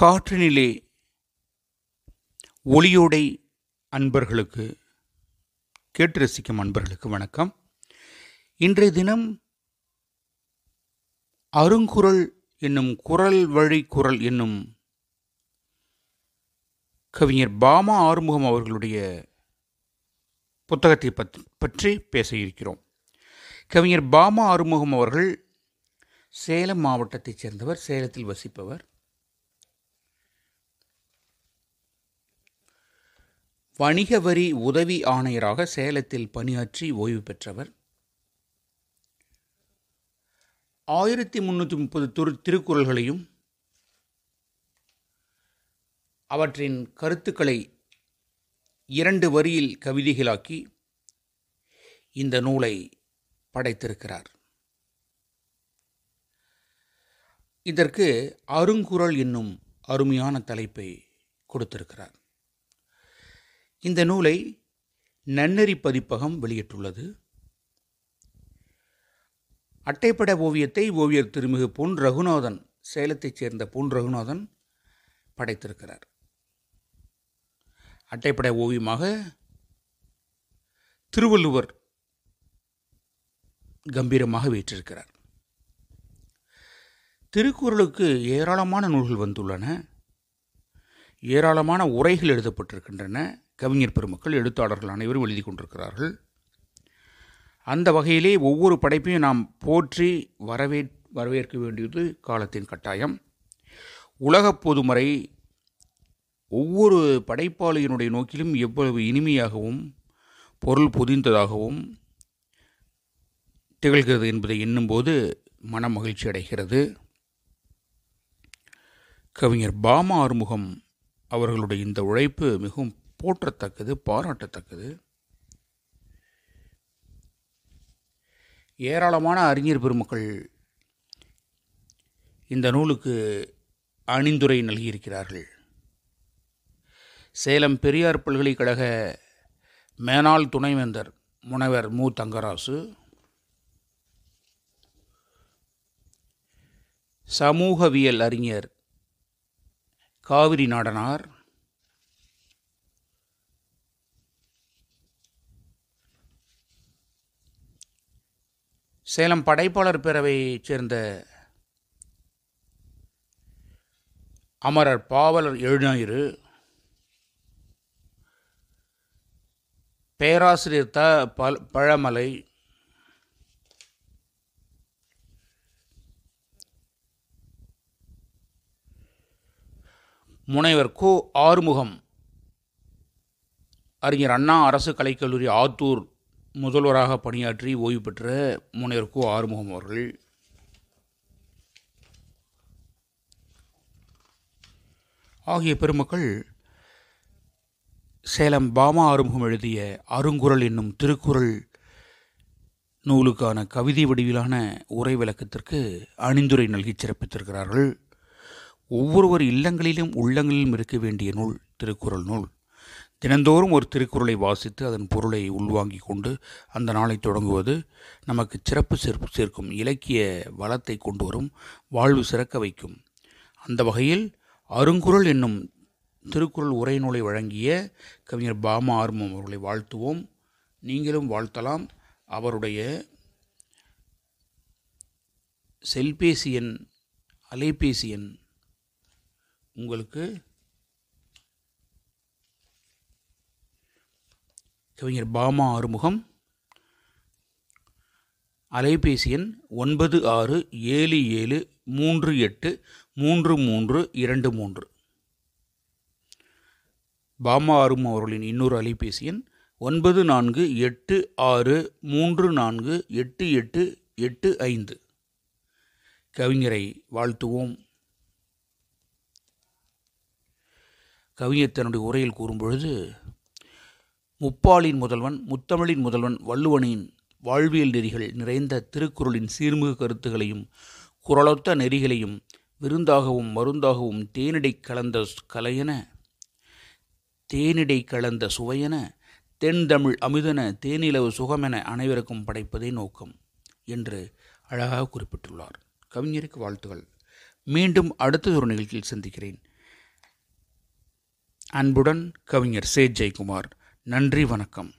காற்றினிலே ஒளியோடை அன்பர்களுக்கு கேட்டு ரசிக்கும் அன்பர்களுக்கு வணக்கம். இன்றைய தினம் அருங்குரல் என்னும் குரல் வழி குரல் என்னும் கவிஞர் பாமா ஆறுமுகம் அவர்களுடைய புத்தகத்தை பத் பற்றி பேச இருக்கிறோம். கவிஞர் பாமா ஆறுமுகம் அவர்கள் சேலம் மாவட்டத்தைச் சேர்ந்தவர் சேலத்தில் வசிப்பவர். வணிக வரி உதவி ஆணையராக சேலத்தில் பணியாற்றி ஓய்வு பெற்றவர். ஆயிரத்தி முன்னூற்றி முப்பது திரு திருக்குறள்களையும் அவற்றின் கருத்துக்களை இரண்டு வரியில் கவிதைகளாக்கி இந்த நூலை படைத்திருக்கிறார். இதற்கு அருங்குறள் என்னும் அருமையான தலைப்பை கொடுத்திருக்கிறார். இந்த நூலை நன்னெறி பதிப்பகம் வெளியிட்டுள்ளது. அட்டைப்பட ஓவியத்தை ஓவியர் திருமிகு பொன் ரகுநாதன் சேலத்தைச் சேர்ந்த பொன் ரகுநாதன் படைத்திருக்கிறார். அட்டைப்பட ஓவியமாக திருவள்ளுவர் கம்பீரமாக வீற்றிருக்கிறார். திருக்குறளுக்கு ஏராளமான நூல்கள் வந்துள்ளன. ஏராளமான உரைகள் எழுதப்பட்டிருக்கின்றன. கவிஞர் பெருமக்கள் எழுத்தாளர்கள் அனைவரும் எழுதி கொண்டிருக்கிறார்கள். அந்த வகையிலே ஒவ்வொரு படைப்பையும் நாம் போற்றி வரவே வரவேற்க வேண்டியது காலத்தின் கட்டாயம். உலக பொதுமறை ஒவ்வொரு படைப்பாளியினுடைய நோக்கிலும் எவ்வளவு இனிமையாகவும் பொருள் பொதிந்ததாகவும் திகழ்கிறது என்பதை எண்ணும்போது மன மகிழ்ச்சி அடைகிறது. கவிஞர் பாமா ஆறுமுகம் அவர்களுடைய இந்த உழைப்பு மிகவும் போற்றத்தக்கது பாராட்டத்தக்கது. ஏராளமான அறிஞர் பெருமக்கள் இந்த நூலுக்கு அணிந்துரை நல்கியிருக்கிறார்கள். சேலம் பெரியார் பல்கலைக்கழக மேனாள் துணைவேந்தர் முனைவர் மு. தங்கராசு சமூகவியல் அறிஞர் காவிரி நாடனார் சேலம் படைப்பாளர் பேரவையைச் சேர்ந்த அமரர் பாவலர் எழுநாயிரு பேராசிரியர் த பல் பழமலை முனைவர் கு. ஆறுமுகம் அறிஞர் அண்ணா அரசு கலைக்கல்லூரி ஆத்தூர் முதல்வராக பணியாற்றி ஓய்வு பெற்ற முனைவர் கு ஆறுமுகம் அவர்கள். ஆகிய பெருமக்கள் சேலம் பாமா ஆறுமுகம் எழுதிய அருங்குரல் என்னும் திருக்குறள் நூலுக்கான கவிதை வடிவிலான உரை விளக்கத்திற்கு அணிந்துரை நல்கி சிறப்பித்திருக்கிறார்கள். ஒவ்வொருவர் இல்லங்களிலும் உள்ளங்களிலும் இருக்க வேண்டிய நூல் திருக்குறள் நூல். தினந்தோறும் ஒரு திருக்குறளை வாசித்து அதன் பொருளை உள்வாங்கிக் கொண்டு அந்த நாளை தொடங்குவது நமக்கு சிறப்பு சேர்ப்பு சேர்க்கும் இலக்கிய வளத்தை கொண்டு வரும் வாழ்வு சிறக்க வைக்கும். அந்த வகையில் அருங்குறள் என்னும் திருக்குறள் உரை நூலை வழங்கிய கவிஞர் பாமா ஆர்மம் அவர்களை வாழ்த்துவோம். நீங்களும் வாழ்த்தலாம். அவருடைய செல்பேசி எண் அலைபேசி எண் உங்களுக்கு கவிஞர் பாமா ஆறுமுகம். அலைபேசி எண் ஒன்பது ஆறு ஏழு ஏழு மூன்று எட்டு மூன்று மூன்று இரண்டு மூன்று. பாமா ஆறும் அவர்களின் இன்னொரு அலைபேசி எண் ஒன்பது நான்கு எட்டு ஆறு மூன்று நான்கு எட்டு எட்டு எட்டு ஐந்து. கவிஞரை வாழ்த்துவோம். கவிஞர் தன்னுடைய உரையில் கூறும்பொழுது முப்பாலின் முதல்வன் முத்தமிழின் முதல்வன் வள்ளுவனின் வாழ்வியல் நெறிகள் நிறைந்த திருக்குறளின் சீர்மிகு கருத்துகளையும் குரலொத்த நெறிகளையும் விருந்தாகவும் மருந்தாகவும் தேனிடை கலந்த கலையென தேனிடை கலந்த சுவையென தென்தமிழ் அமுதென அமிதன தேனிலவு சுகமென அனைவருக்கும் படைப்பதே நோக்கம் என்று அழகாக குறிப்பிட்டுள்ளார். கவிஞருக்கு வாழ்த்துகள். மீண்டும் அடுத்ததொரு நிகழ்ச்சியில் சந்திக்கிறேன். அன்புடன் கவிஞர் சே. ஜெயக்குமார். நன்றி வணக்கம்.